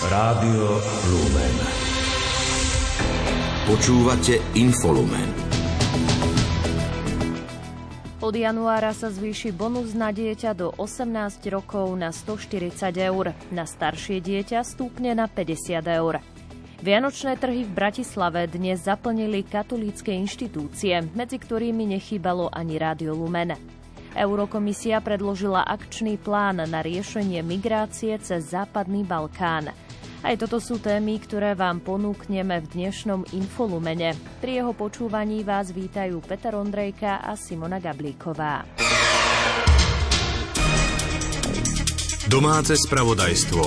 Rádio Lumen. Počúvate Infolumen. Od januára sa zvýši bonus na dieťa do 18 rokov na 140 eur. Na staršie dieťa stúpne na 50 eur. Vianočné trhy v Bratislave dnes zaplnili katolícke inštitúcie, medzi ktorými nechýbalo ani Rádio Lumen. Eurokomisia predložila akčný plán na riešenie migrácie cez Západný Balkán. Aj toto sú témy, ktoré vám ponúkneme v dnešnom Infolumene. Pri jeho počúvaní vás vítajú Peter Ondrejka a Simona Gablíková. Domáce spravodajstvo.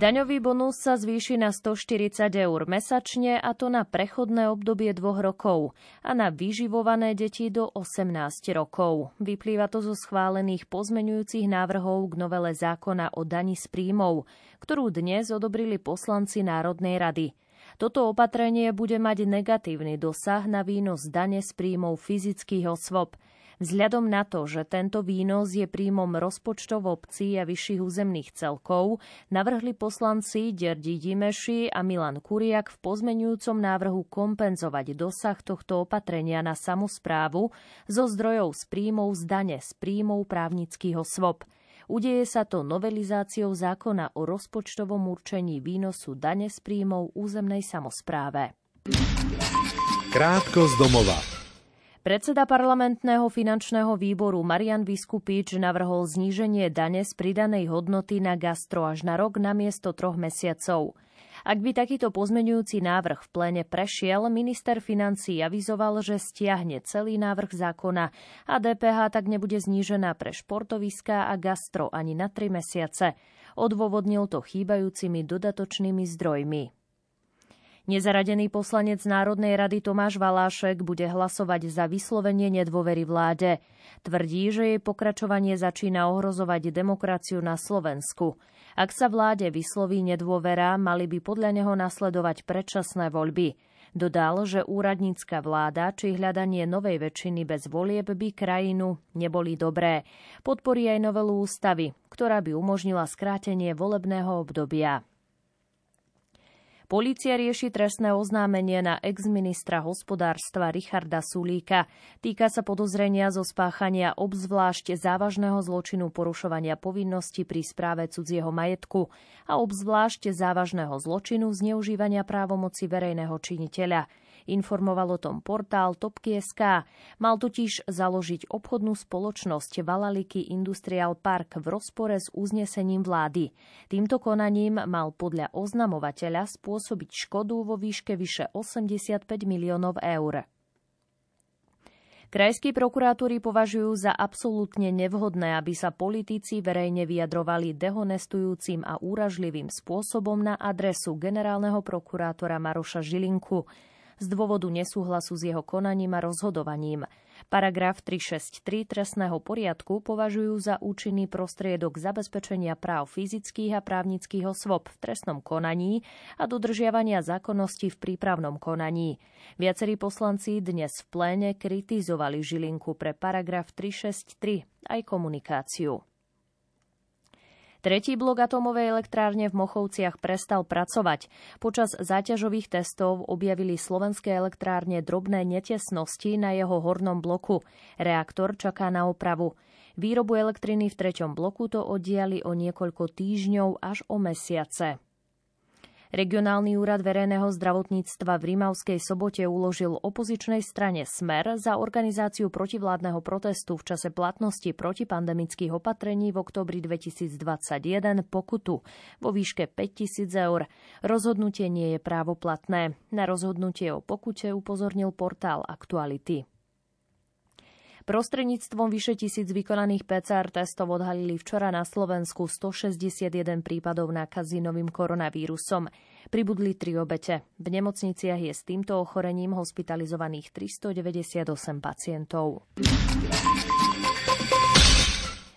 Daňový bonus sa zvýši na 140 eur mesačne a to na prechodné obdobie dvoch rokov a na vyživované deti do 18 rokov. Vyplýva to zo schválených pozmenujúcich návrhov k novele zákona o dani z príjmov, ktorú dnes odobrili poslanci Národnej rady. Toto opatrenie bude mať negatívny dosah na výnos dane z príjmov fyzických osôb – Vzhľadom na to, že tento výnos je príjmom rozpočtov obcí a vyšších územných celkov, navrhli poslanci Derdi Dimeši a Milan Kuriak v pozmenujúcom návrhu kompenzovať dosah tohto opatrenia na samozprávu zo zdrojov z príjmov z dane z príjmov právnických osôb. Udeje sa to novelizáciou zákona o rozpočtovom určení výnosu dane z príjmov územnej samozpráve. Krátko z domova. Predseda parlamentného finančného výboru Marian Vyskupič navrhol zníženie dane z pridanej hodnoty na gastro až na rok namiesto troch mesiacov. Ak by takýto pozmenujúci návrh v pléne prešiel, minister financí avizoval, že stiahne celý návrh zákona a DPH tak nebude znížená pre športoviská a gastro ani na tri mesiace. Odôvodnil to chýbajúcimi dodatočnými zdrojmi. Nezaradený poslanec Národnej rady Tomáš Valášek bude hlasovať za vyslovenie nedôvery vláde. Tvrdí, že jej pokračovanie začína ohrozovať demokraciu na Slovensku. Ak sa vláde vysloví nedôvera, mali by podľa neho nasledovať predčasné voľby. Dodal, že úradnícka vláda či hľadanie novej väčšiny bez volieb by krajinu neboli dobré. Podporí aj novelu ústavy, ktorá by umožnila skrátenie volebného obdobia. Polícia rieši trestné oznámenie na ex-ministra hospodárstva Richarda Sulíka. Týka sa podozrenia zo spáchania obzvlášť závažného zločinu porušovania povinnosti pri správe cudzieho majetku a obzvlášť závažného zločinu zneužívania právomoci verejného činiteľa. Informoval o tom portál Topky.sk. Mal totiž založiť obchodnú spoločnosť Valaliky Industrial Park v rozpore s uznesením vlády. Týmto konaním mal podľa oznamovateľa spôsobiť škodu vo výške vyše 85 miliónov eur. Krajskí prokurátori považujú za absolútne nevhodné, aby sa politici verejne vyjadrovali dehonestujúcim a úražlivým spôsobom na adresu generálneho prokurátora Maroša Žilinku z dôvodu nesúhlasu s jeho konaním a rozhodovaním. Paragraf 363 trestného poriadku považujú za účinný prostriedok zabezpečenia práv fyzických a právnických osôb v trestnom konaní a dodržiavania zákonnosti v prípravnom konaní. Viacerí poslanci dnes v pléne kritizovali Žilinku pre paragraf 363 aj komunikáciu. Tretí blok atomovej elektrárne v Mochovciach prestal pracovať. Počas záťažových testov objavili slovenské elektrárne drobné netesnosti na jeho hornom bloku. Reaktor čaká na opravu. Výrobu elektriny v treťom bloku to oddiali o niekoľko týždňov až o mesiace. Regionálny úrad verejného zdravotníctva v Rímavskej sobote uložil opozičnej strane Smer za organizáciu protivládneho protestu v čase platnosti protipandemických opatrení v oktobri 2021 pokutu vo výške 5000 eur. Rozhodnutie nie je právoplatné. Na rozhodnutie o pokute upozornil portál Aktuality. Prostredníctvom vyše tisíc vykonaných PCR testov odhalili včera na Slovensku 161 prípadov nákazy novým koronavírusom. Pribudli tri obete. V nemocniciach je s týmto ochorením hospitalizovaných 398 pacientov.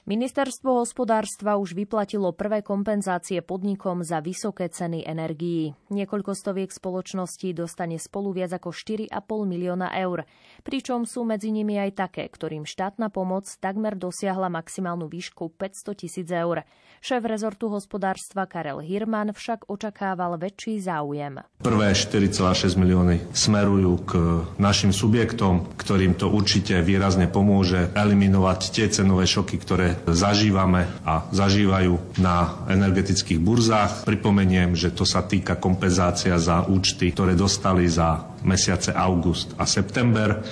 Ministerstvo hospodárstva už vyplatilo prvé kompenzácie podnikom za vysoké ceny energií. Niekoľko stoviek spoločností dostane spolu viac ako 4,5 milióna eur, pričom sú medzi nimi aj také, ktorým štátna pomoc takmer dosiahla maximálnu výšku 500 tisíc eur. Šéf rezortu hospodárstva Karel Hirman však očakával väčší záujem. Prvé 4,6 milióny smerujú k našim subjektom, ktorým to určite výrazne pomôže eliminovať tie cenové šoky, ktoré zažívame a zažívajú na energetických burzách. Pripomeniem, že to sa týka kompenzácia za účty, ktoré dostali za mesiace august a september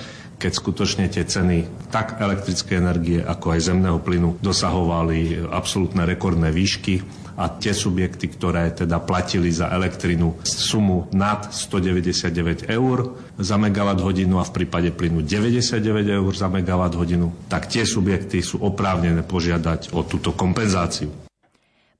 keď skutočne tie ceny tak elektrickej energie, ako aj zemného plynu dosahovali absolútne rekordné výšky a tie subjekty, ktoré teda platili za elektrinu sumu nad 199 eur za megawatt hodinu a v prípade plynu 99 eur za megawatt hodinu, tak tie subjekty sú oprávnené požiadať o túto kompenzáciu.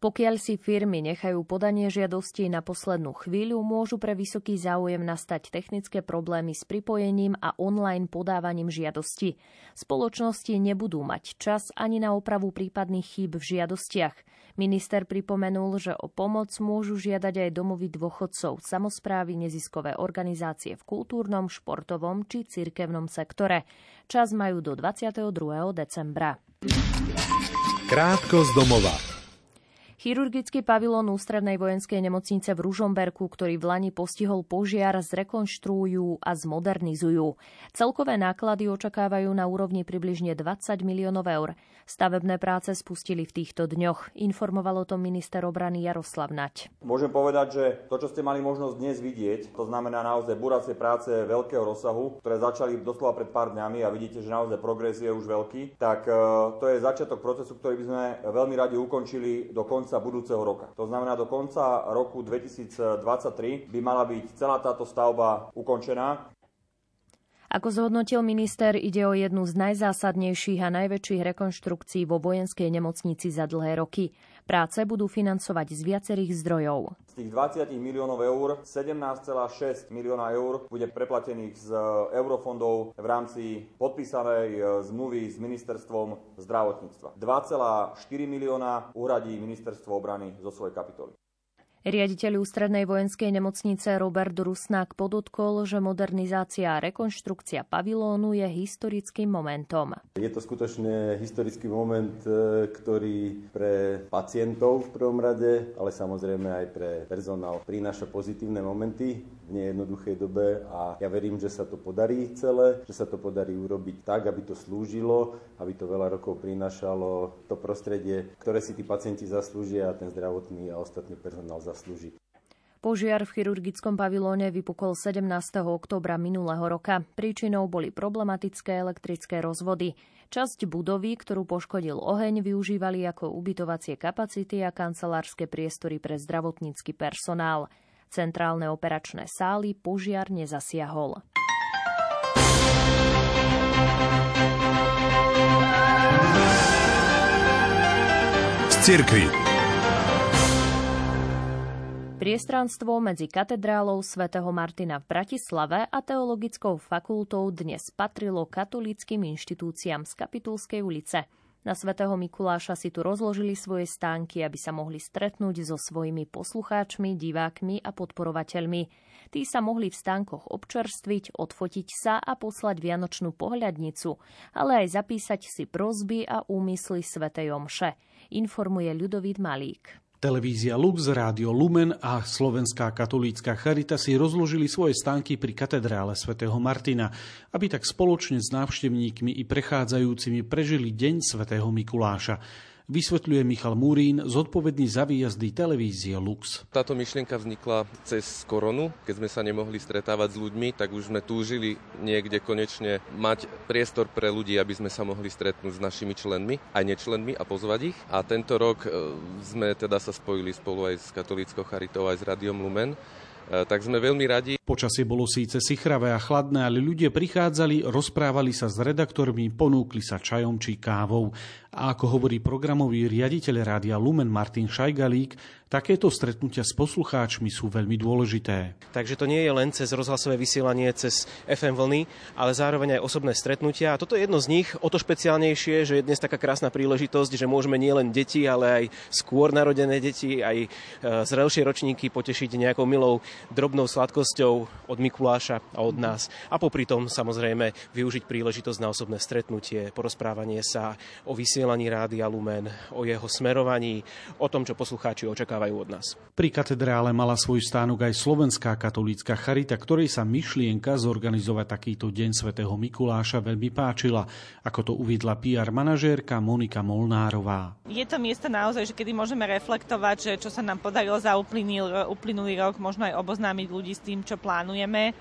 Pokiaľ si firmy nechajú podanie žiadosti na poslednú chvíľu, môžu pre vysoký záujem nastať technické problémy s pripojením a online podávaním žiadosti. Spoločnosti nebudú mať čas ani na opravu prípadných chýb v žiadostiach. Minister pripomenul, že o pomoc môžu žiadať aj domovy dôchodcov, samozprávy, neziskové organizácie v kultúrnom, športovom či cirkevnom sektore. Čas majú do 22. decembra. Krátko z domova. Chirurgický pavilón Ústrednej vojenskej nemocnice v Ružomberku, ktorý v Lani postihol požiar, zrekonštruujú a zmodernizujú. Celkové náklady očakávajú na úrovni približne 20 miliónov eur. Stavebné práce spustili v týchto dňoch. Informoval o tom minister obrany Jaroslav Nať. Môžem povedať, že to, čo ste mali možnosť dnes vidieť, to znamená naozaj buracie práce veľkého rozsahu, ktoré začali doslova pred pár dňami a vidíte, že naozaj progres je už veľký, tak e, to je začiatok procesu, ktorý by sme veľmi radi ukončili do konca konca budúceho roka. To znamená, do konca roku 2023 by mala byť celá táto stavba ukončená. Ako zhodnotil minister, ide o jednu z najzásadnejších a najväčších rekonštrukcií vo vojenskej nemocnici za dlhé roky. Práce budú financovať z viacerých zdrojov. Z tých 20 miliónov eur 17,6 milióna eur bude preplatených z eurofondov v rámci podpísanej e, zmluvy s ministerstvom zdravotníctva. 2,4 milióna uhradí ministerstvo obrany zo svojej kapitoly. Riaditeľ ústrednej vojenskej nemocnice Robert Rusnák podotkol, že modernizácia a rekonštrukcia pavilónu je historickým momentom. Je to skutočne historický moment, e, ktorý pre pacientov v prvom rade, ale samozrejme aj pre personál prináša pozitívne momenty v nejednoduchej dobe a ja verím, že sa to podarí celé, že sa to podarí urobiť tak, aby to slúžilo, aby to veľa rokov prinášalo to prostredie, ktoré si tí pacienti zaslúžia a ten zdravotný a ostatný personál zaslúžia zaslúži. Požiar v chirurgickom pavilóne vypukol 17. oktobra minulého roka. Príčinou boli problematické elektrické rozvody. Časť budovy, ktorú poškodil oheň, využívali ako ubytovacie kapacity a kancelárske priestory pre zdravotnícky personál. Centrálne operačné sály požiar nezasiahol. Z cirkvi. Priestranstvo medzi katedrálou svätého Martina v Bratislave a teologickou fakultou dnes patrilo katolíckým inštitúciám z Kapitulskej ulice. Na svätého Mikuláša si tu rozložili svoje stánky, aby sa mohli stretnúť so svojimi poslucháčmi, divákmi a podporovateľmi. Tí sa mohli v stánkoch občerstviť, odfotiť sa a poslať vianočnú pohľadnicu, ale aj zapísať si prozby a úmysly svätej Omše, informuje Ľudovít Malík. Televízia Lux, Rádio Lumen a Slovenská katolícka Charita si rozložili svoje stánky pri katedrále svätého Martina, aby tak spoločne s návštevníkmi i prechádzajúcimi prežili deň svätého Mikuláša. Vysvetľuje Michal Múrín, zodpovedný za výjazdy televízie Lux. Táto myšlienka vznikla cez koronu, keď sme sa nemohli stretávať s ľuďmi, tak už sme túžili niekde konečne mať priestor pre ľudí, aby sme sa mohli stretnúť s našimi členmi, aj nečlenmi a pozvať ich. A tento rok e, sme teda sa spojili spolu aj s katolíckou charitou, aj s Radiom Lumen E, tak sme veľmi radi. Počasie bolo síce sichravé a chladné, ale ľudia prichádzali, rozprávali sa s redaktormi, ponúkli sa čajom či kávou. A ako hovorí programový riaditeľ rádia Lumen Martin Šajgalík, takéto stretnutia s poslucháčmi sú veľmi dôležité. Takže to nie je len cez rozhlasové vysielanie, cez FM vlny, ale zároveň aj osobné stretnutia. A toto je jedno z nich, o to špeciálnejšie, že je dnes taká krásna príležitosť, že môžeme nielen deti, ale aj skôr narodené deti, aj e, zrelšie ročníky potešiť nejakou milou drobnou sladkosťou od Mikuláša a od nás. A popri tom samozrejme využiť príležitosť na osobné stretnutie, porozprávanie sa o vysielaní Rádia Lumen, o jeho smerovaní, o tom, čo poslucháči očakávajú od nás. Pri katedrále mala svoj stánok aj Slovenská katolícka charita, ktorej sa myšlienka zorganizovať takýto deň svätého Mikuláša veľmi páčila, ako to uvidla PR manažérka Monika Molnárová. Je to miesto naozaj, že kedy môžeme reflektovať, že čo sa nám podarilo za uplynulý rok, možno aj oboznámiť ľudí s tým, čo plánujeme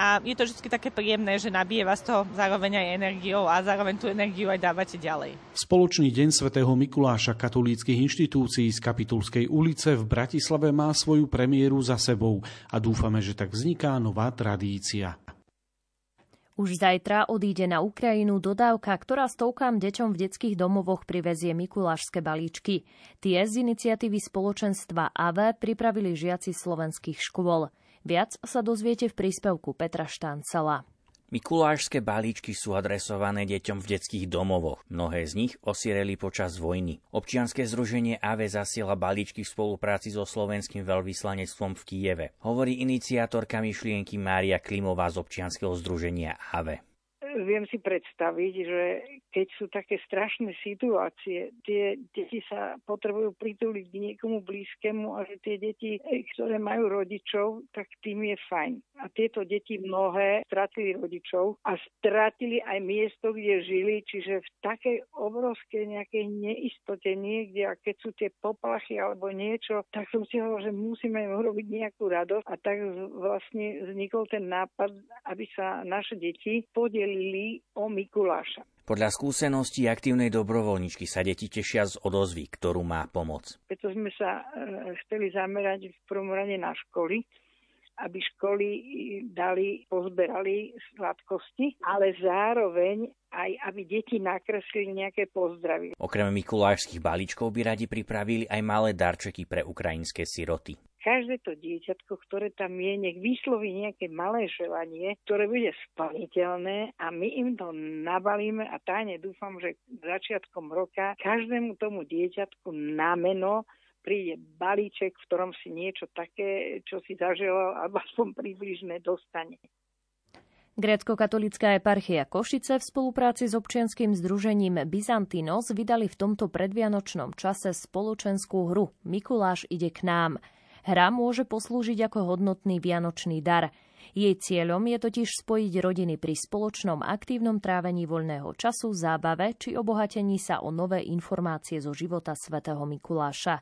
a je to vždy také príjemné, že nabije vás to zároveň aj energiou a zároveň tú energiu aj dávate ďalej. Spoločný deň svätého Mikuláša katolíckých inštitúcií z Kapitulskej ulice v Bratislave má svoju premiéru za sebou a dúfame, že tak vzniká nová tradícia. Už zajtra odíde na Ukrajinu dodávka, ktorá stovkám deťom v detských domovoch privezie mikulášske balíčky. Tie z iniciatívy spoločenstva AVE pripravili žiaci slovenských škôl. Viac sa dozviete v príspevku Petra Štancela. Mikulášske balíčky sú adresované deťom v detských domovoch. Mnohé z nich osiereli počas vojny. Občianske združenie AVE zasiela balíčky v spolupráci so slovenským veľvyslanectvom v Kieve. Hovorí iniciátorka myšlienky Mária Klimová z občianskeho združenia AVE viem si predstaviť, že keď sú také strašné situácie, tie deti sa potrebujú prituliť k niekomu blízkemu a že tie deti, ktoré majú rodičov, tak tým je fajn. A tieto deti mnohé stratili rodičov a stratili aj miesto, kde žili, čiže v takej obrovskej nejakej neistote niekde a keď sú tie poplachy alebo niečo, tak som si hovoril, že musíme im urobiť nejakú radosť a tak vlastne vznikol ten nápad, aby sa naše deti podelili o Mikuláša. Podľa skúseností aktívnej dobrovoľničky sa deti tešia z odozvy, ktorú má pomoc. Preto sme sa e, chceli zamerať v prvom rade na školy, aby školy dali, pozberali sladkosti, ale zároveň aj aby deti nakreslili nejaké pozdravy. Okrem mikulášských balíčkov by radi pripravili aj malé darčeky pre ukrajinské siroty každé to dieťatko, ktoré tam je, nech vysloví nejaké malé želanie, ktoré bude splniteľné a my im to nabalíme a tajne dúfam, že začiatkom roka každému tomu dieťatku na meno príde balíček, v ktorom si niečo také, čo si zaželal, alebo aspoň približné dostane. Grécko-katolická eparchia Košice v spolupráci s občianským združením Byzantinos vydali v tomto predvianočnom čase spoločenskú hru Mikuláš ide k nám – Hra môže poslúžiť ako hodnotný vianočný dar. Jej cieľom je totiž spojiť rodiny pri spoločnom aktívnom trávení voľného času, zábave či obohatení sa o nové informácie zo života svätého Mikuláša.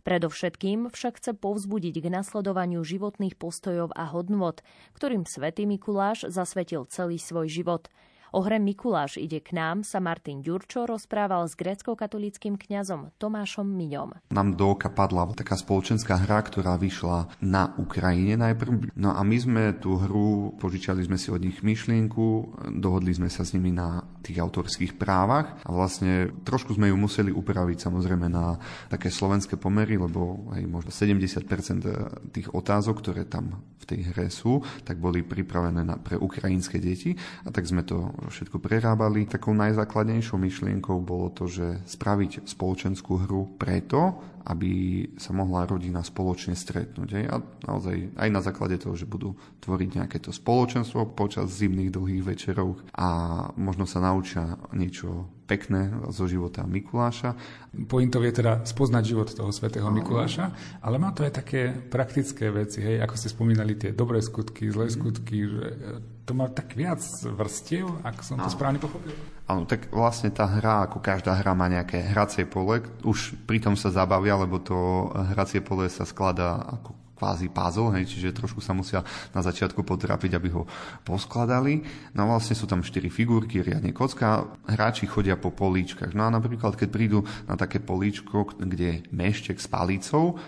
Predovšetkým však chce povzbudiť k nasledovaniu životných postojov a hodnot, ktorým svätý Mikuláš zasvetil celý svoj život – O hre Mikuláš ide k nám sa Martin Ďurčo rozprával s grécko-katolickým kňazom Tomášom Miňom. Nám do oka padla taká spoločenská hra, ktorá vyšla na Ukrajine najprv. No a my sme tú hru, požičali sme si od nich myšlienku, dohodli sme sa s nimi na tých autorských právach a vlastne trošku sme ju museli upraviť samozrejme na také slovenské pomery, lebo hej, možno 70% tých otázok, ktoré tam v tej hre sú, tak boli pripravené na, pre ukrajinské deti a tak sme to všetko prerábali. Takou najzákladnejšou myšlienkou bolo to, že spraviť spoločenskú hru preto, aby sa mohla rodina spoločne stretnúť. A naozaj aj na základe toho, že budú tvoriť nejaké to spoločenstvo počas zimných dlhých večerov a možno sa naučia niečo pekné zo života Mikuláša. Pointou je teda spoznať život toho svätého Mikuláša, ale má to aj také praktické veci, hej, ako ste spomínali, tie dobré skutky, zlé skutky, že to má tak viac vrstiev, ak som to správne pochopil. Áno, tak vlastne tá hra, ako každá hra má nejaké hracie pole, už pritom sa zabavia, lebo to hracie pole sa skladá ako kvázi puzzle, hej, čiže trošku sa musia na začiatku podrapiť, aby ho poskladali. No a vlastne sú tam štyri figurky, riadne kocka. Hráči chodia po políčkach. No a napríklad, keď prídu na také políčko, kde je meštek s palicou,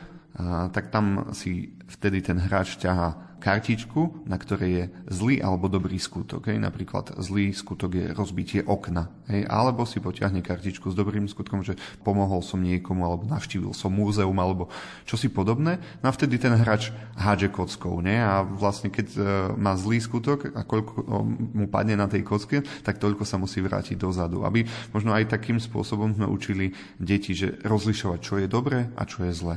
tak tam si vtedy ten hráč ťaha kartičku, na ktorej je zlý alebo dobrý skutok. Hej. Napríklad zlý skutok je rozbitie okna. Hej. Alebo si potiahne kartičku s dobrým skutkom, že pomohol som niekomu, alebo navštívil som múzeum, alebo čo si podobné. No a vtedy ten hráč hádže kockou. Nie? A vlastne keď e, má zlý skutok a koľko mu padne na tej kocke, tak toľko sa musí vrátiť dozadu. Aby možno aj takým spôsobom sme učili deti, že rozlišovať, čo je dobré a čo je zlé.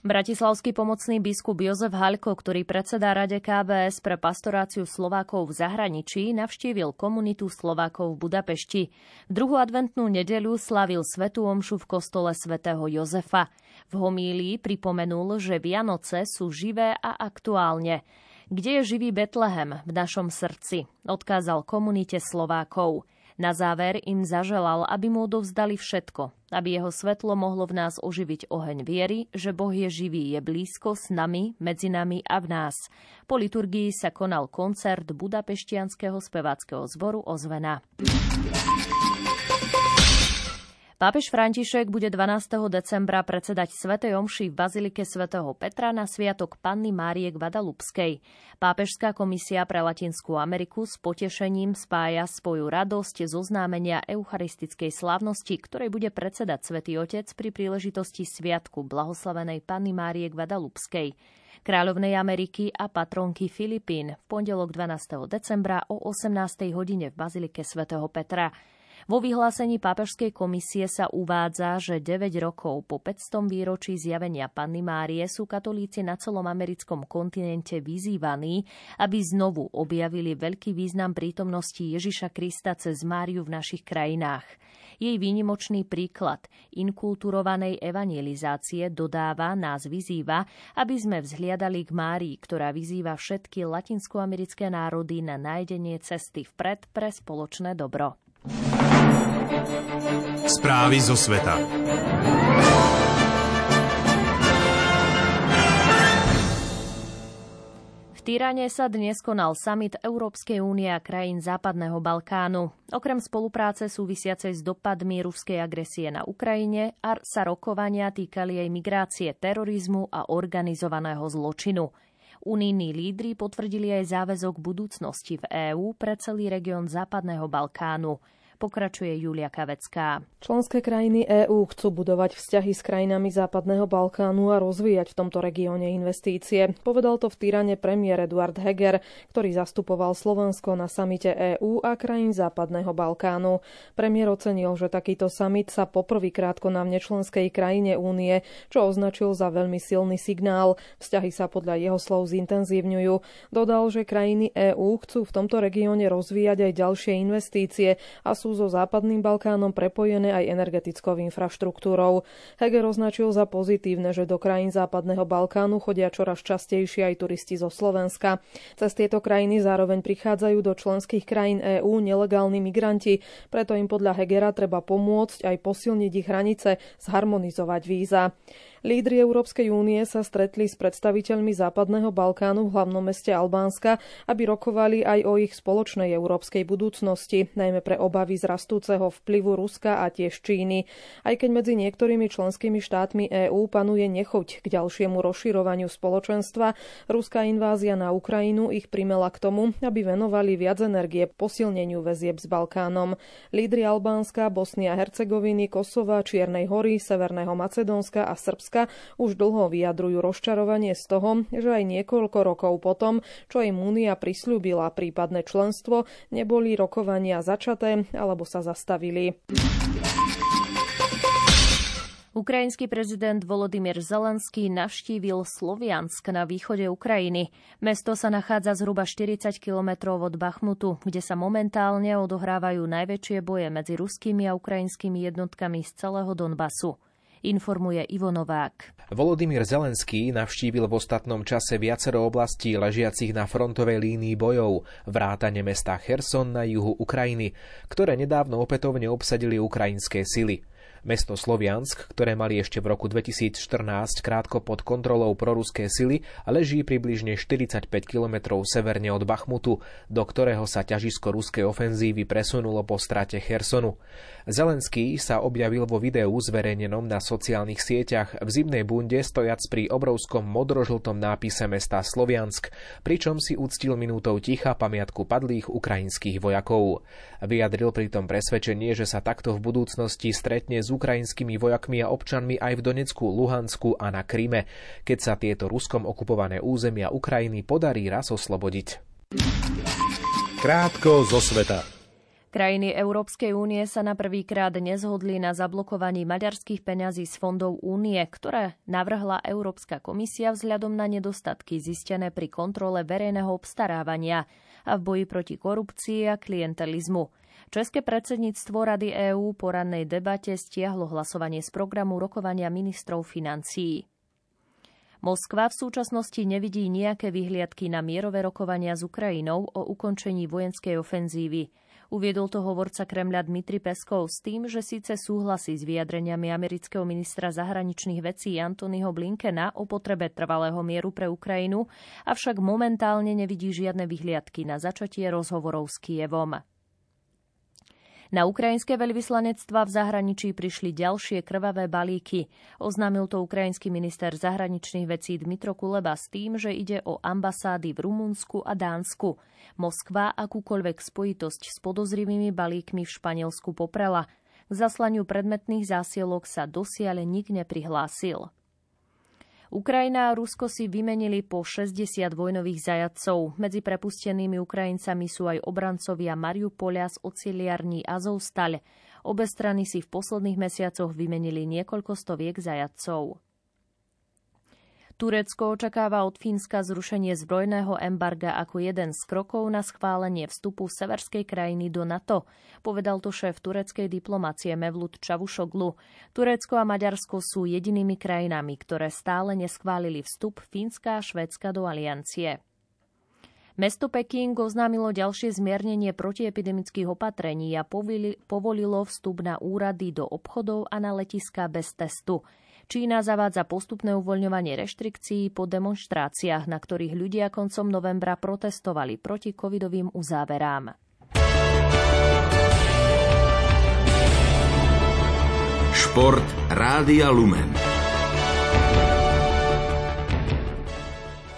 Bratislavský pomocný biskup Jozef Haľko, ktorý predsedá Rade KBS pre pastoráciu Slovákov v zahraničí, navštívil komunitu Slovákov v Budapešti. V druhú adventnú nedeľu slavil Svetú Omšu v kostole svätého Jozefa. V homílii pripomenul, že Vianoce sú živé a aktuálne. Kde je živý Betlehem v našom srdci? Odkázal komunite Slovákov. Na záver im zaželal, aby mu odovzdali všetko, aby jeho svetlo mohlo v nás oživiť oheň viery, že Boh je živý, je blízko s nami, medzi nami a v nás. Po liturgii sa konal koncert budapeštianského speváckého zboru Ozvena. Pápež František bude 12. decembra predsedať Svetej Omši v Bazilike svätého Petra na sviatok Panny Márie Guadalupskej. Pápežská komisia pre Latinskú Ameriku s potešením spája svoju radosť zo známenia eucharistickej slávnosti, ktorej bude predsedať Svetý Otec pri príležitosti sviatku blahoslavenej Panny Márie Guadalupskej. Kráľovnej Ameriky a patronky Filipín v pondelok 12. decembra o 18. hodine v Bazilike svätého Petra. Vo vyhlásení pápežskej komisie sa uvádza, že 9 rokov po 500. výročí zjavenia Panny Márie sú katolíci na celom americkom kontinente vyzývaní, aby znovu objavili veľký význam prítomnosti Ježiša Krista cez Máriu v našich krajinách. Jej výnimočný príklad inkulturovanej evangelizácie dodáva, nás vyzýva, aby sme vzhliadali k Márii, ktorá vyzýva všetky latinskoamerické národy na nájdenie cesty vpred pre spoločné dobro. Správy zo sveta. V Týrane sa dnes konal summit Európskej únie a krajín Západného Balkánu. Okrem spolupráce súvisiacej s dopadmi ruskej agresie na Ukrajine a sa rokovania týkali aj migrácie, terorizmu a organizovaného zločinu. Unijní lídry potvrdili aj záväzok budúcnosti v EÚ pre celý región Západného Balkánu pokračuje Julia Kavecká. Členské krajiny EÚ chcú budovať vzťahy s krajinami Západného Balkánu a rozvíjať v tomto regióne investície. Povedal to v Týrane premiér Eduard Heger, ktorý zastupoval Slovensko na samite EÚ a krajín Západného Balkánu. Premiér ocenil, že takýto summit sa poprvýkrát koná v nečlenskej krajine únie, čo označil za veľmi silný signál. Vzťahy sa podľa jeho slov zintenzívňujú. Dodal, že krajiny EÚ chcú v tomto regióne rozvíjať aj ďalšie investície a sú so Západným Balkánom prepojené aj energetickou infraštruktúrou. Heger označil za pozitívne, že do krajín Západného Balkánu chodia čoraz častejšie aj turisti zo Slovenska. Cez tieto krajiny zároveň prichádzajú do členských krajín EÚ nelegálni migranti, preto im podľa Hegera treba pomôcť aj posilniť ich hranice, zharmonizovať víza. Lídry Európskej únie sa stretli s predstaviteľmi Západného Balkánu v hlavnom meste Albánska, aby rokovali aj o ich spoločnej európskej budúcnosti, najmä pre obavy z rastúceho vplyvu Ruska a tiež Číny. Aj keď medzi niektorými členskými štátmi EÚ panuje nechuť k ďalšiemu rozširovaniu spoločenstva, ruská invázia na Ukrajinu ich primela k tomu, aby venovali viac energie posilneniu väzieb s Balkánom. Lídry Albánska, Bosny a Hercegoviny, Kosova, Čiernej hory, Severného Macedónska a Srbska Slovenska už dlho vyjadrujú rozčarovanie z toho, že aj niekoľko rokov potom, čo im Únia prislúbila prípadné členstvo, neboli rokovania začaté alebo sa zastavili. Ukrajinský prezident Volodymyr Zelenský navštívil Sloviansk na východe Ukrajiny. Mesto sa nachádza zhruba 40 kilometrov od Bachmutu, kde sa momentálne odohrávajú najväčšie boje medzi ruskými a ukrajinskými jednotkami z celého Donbasu informuje Ivo Novák. Volodymyr Zelenský navštívil v ostatnom čase viacero oblastí ležiacich na frontovej línii bojov, vrátane mesta Cherson na juhu Ukrajiny, ktoré nedávno opätovne obsadili ukrajinské sily. Mesto Sloviansk, ktoré mali ešte v roku 2014 krátko pod kontrolou proruské sily, leží približne 45 km severne od Bachmutu, do ktorého sa ťažisko ruskej ofenzívy presunulo po strate Chersonu. Zelenský sa objavil vo videu zverejnenom na sociálnych sieťach v zimnej bunde stojac pri obrovskom modrožltom nápise mesta Sloviansk, pričom si uctil minútou ticha pamiatku padlých ukrajinských vojakov. Vyjadril pritom presvedčenie, že sa takto v budúcnosti stretne s ukrajinskými vojakmi a občanmi aj v Donecku, Luhansku a na Kryme, keď sa tieto ruskom okupované územia Ukrajiny podarí raz oslobodiť. Krátko zo sveta. Krajiny Európskej únie sa na prvýkrát nezhodli na zablokovaní maďarských peňazí z fondov únie, ktoré navrhla Európska komisia vzhľadom na nedostatky zistené pri kontrole verejného obstarávania a v boji proti korupcii a klientelizmu. České predsedníctvo Rady EÚ po rannej debate stiahlo hlasovanie z programu rokovania ministrov financií. Moskva v súčasnosti nevidí nejaké vyhliadky na mierové rokovania s Ukrajinou o ukončení vojenskej ofenzívy. Uviedol to hovorca Kremľa Dmitry Peskov s tým, že síce súhlasí s vyjadreniami amerického ministra zahraničných vecí Antonyho Blinkena o potrebe trvalého mieru pre Ukrajinu, avšak momentálne nevidí žiadne vyhliadky na začatie rozhovorov s Kievom. Na ukrajinské veľvyslanectva v zahraničí prišli ďalšie krvavé balíky. Oznámil to ukrajinský minister zahraničných vecí Dmitro Kuleba s tým, že ide o ambasády v Rumunsku a Dánsku. Moskva akúkoľvek spojitosť s podozrivými balíkmi v Španielsku poprela. K zaslaniu predmetných zásielok sa dosiaľ nik neprihlásil. Ukrajina a Rusko si vymenili po 60 vojnových zajadcov. Medzi prepustenými Ukrajincami sú aj obrancovia Mariupolia z ociliarní Azovstal. Obe strany si v posledných mesiacoch vymenili niekoľko stoviek zajadcov. Turecko očakáva od Fínska zrušenie zbrojného embarga ako jeden z krokov na schválenie vstupu severskej krajiny do NATO, povedal to šéf tureckej diplomácie Mevlut Čavušoglu. Turecko a Maďarsko sú jedinými krajinami, ktoré stále neschválili vstup Fínska a Švédska do aliancie. Mesto Peking oznámilo ďalšie zmiernenie protiepidemických opatrení a povolilo vstup na úrady do obchodov a na letiska bez testu. Čína zavádza postupné uvoľňovanie reštrikcií po demonstráciách, na ktorých ľudia koncom novembra protestovali proti covidovým uzáverám. Šport Rádia Lumen.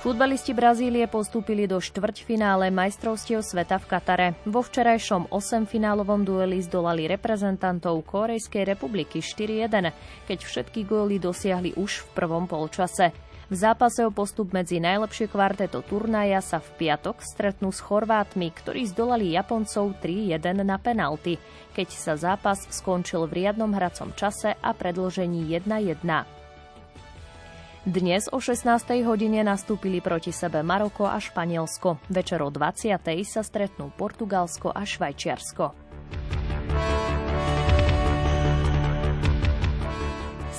Futbalisti Brazílie postúpili do štvrťfinále majstrovstiev sveta v Katare. Vo včerajšom 8-finálovom dueli zdolali reprezentantov Korejskej republiky 4-1, keď všetky góly dosiahli už v prvom polčase. V zápase o postup medzi najlepšie kvarteto turnaja sa v piatok stretnú s Chorvátmi, ktorí zdolali Japoncov 3-1 na penalty, keď sa zápas skončil v riadnom hracom čase a predložení 1-1. Dnes o 16. hodine nastúpili proti sebe Maroko a Španielsko. Večer o 20. sa stretnú Portugalsko a Švajčiarsko.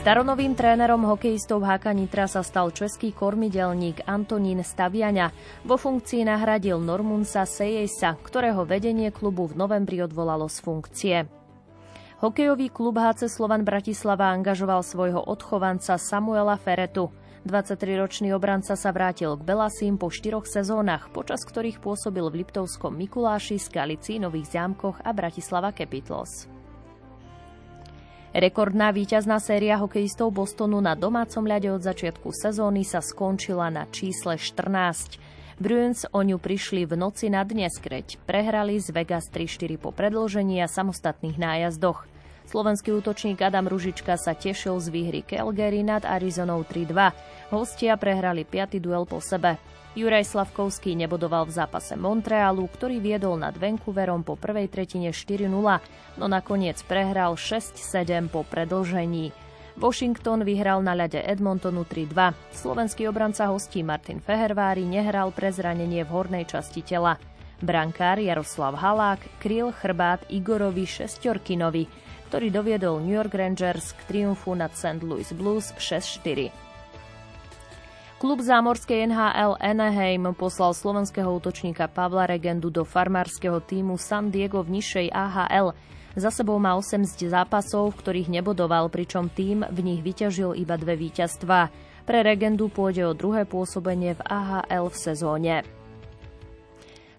Staronovým trénerom hokejistov HK Nitra sa stal český kormidelník Antonín Staviaňa. Vo funkcii nahradil Normunsa Sejesa, ktorého vedenie klubu v novembri odvolalo z funkcie. Hokejový klub HC Slovan Bratislava angažoval svojho odchovanca Samuela Feretu. 23-ročný obranca sa vrátil k Belasím po štyroch sezónach, počas ktorých pôsobil v Liptovskom Mikuláši, Skalici, Nových zámkoch a Bratislava Capitals. Rekordná víťazná séria hokejistov Bostonu na domácom ľade od začiatku sezóny sa skončila na čísle 14. Bruins o ňu prišli v noci na dnes, keď prehrali z Vegas 3-4 po predlžení a samostatných nájazdoch. Slovenský útočník Adam Ružička sa tešil z výhry Calgary nad Arizonou 3-2. Hostia prehrali 5. duel po sebe. Juraj Slavkovský nebodoval v zápase Montrealu, ktorý viedol nad Vancouverom po prvej tretine 4-0, no nakoniec prehral 6-7 po predlžení. Washington vyhral na ľade Edmontonu 3-2. Slovenský obranca hostí Martin Fehervári nehral pre zranenie v hornej časti tela. Brankár Jaroslav Halák kryl chrbát Igorovi Šestorkinovi ktorý doviedol New York Rangers k triumfu nad St. Louis Blues 6-4. Klub zámorskej NHL Anaheim poslal slovenského útočníka Pavla Regendu do farmárskeho týmu San Diego v nižšej AHL. Za sebou má 8 zápasov, v ktorých nebodoval, pričom tým v nich vyťažil iba dve víťazstva. Pre Regendu pôjde o druhé pôsobenie v AHL v sezóne.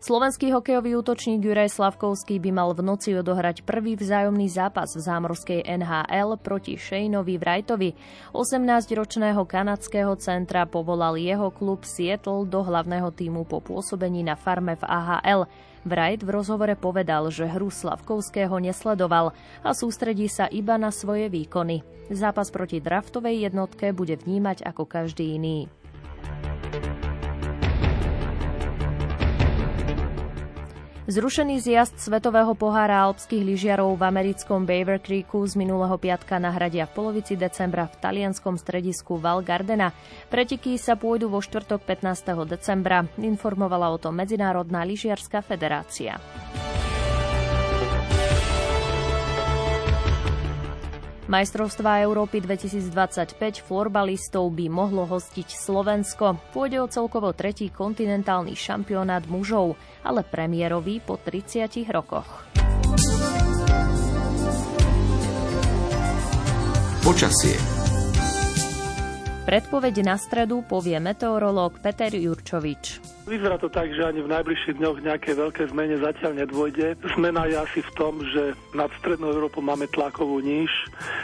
Slovenský hokejový útočník Juraj Slavkovský by mal v noci odohrať prvý vzájomný zápas v zámorskej NHL proti Shaneovi Wrightovi. 18-ročného kanadského centra povolal jeho klub Seattle do hlavného týmu po pôsobení na farme v AHL. Wright v rozhovore povedal, že hru Slavkovského nesledoval a sústredí sa iba na svoje výkony. Zápas proti draftovej jednotke bude vnímať ako každý iný. Zrušený zjazd Svetového pohára alpských lyžiarov v americkom Beaver Creeku z minulého piatka nahradia v polovici decembra v talianskom stredisku Val Gardena. Pretiky sa pôjdu vo štvrtok 15. decembra, informovala o tom Medzinárodná lyžiarská federácia. Majstrovstvá Európy 2025 florbalistov by mohlo hostiť Slovensko. Pôjde o celkovo tretí kontinentálny šampionát mužov, ale premiérový po 30 rokoch. Počasie Predpoveď na stredu povie meteorológ Peter Jurčovič. Vyzerá to tak, že ani v najbližších dňoch nejaké veľké zmene zatiaľ nedôjde. Zmena je asi v tom, že nad strednou Európou máme tlakovú níž,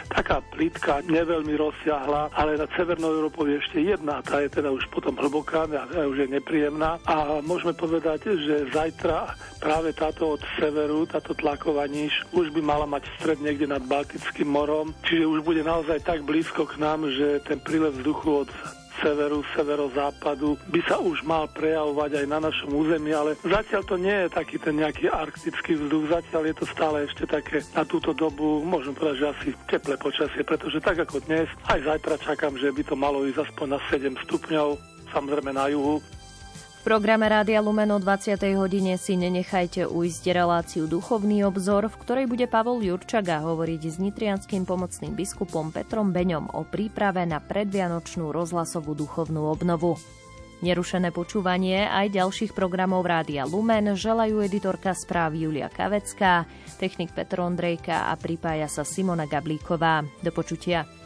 taká plitka, neveľmi rozsiahla, ale nad severnou Európou je ešte jedna, tá je teda už potom hlboká a už je nepríjemná. A môžeme povedať, že zajtra práve táto od severu, táto tlaková níž, už by mala mať stred niekde nad Baltickým morom, čiže už bude naozaj tak blízko k nám, že ten prílev vzduchu od severu, severozápadu by sa už mal prejavovať aj na našom území, ale zatiaľ to nie je taký ten nejaký arktický vzduch, zatiaľ je to stále ešte také na túto dobu, môžem povedať, že asi teplé počasie, pretože tak ako dnes, aj zajtra čakám, že by to malo ísť aspoň na 7 stupňov, samozrejme na juhu, v programe Rádia Lumen o 20. hodine si nenechajte ujsť reláciu Duchovný obzor, v ktorej bude Pavol Jurčaga hovoriť s nitrianským pomocným biskupom Petrom Beňom o príprave na predvianočnú rozhlasovú duchovnú obnovu. Nerušené počúvanie aj ďalších programov Rádia Lumen želajú editorka správ Julia Kavecká, technik Petro Ondrejka a pripája sa Simona Gablíková. Do počutia.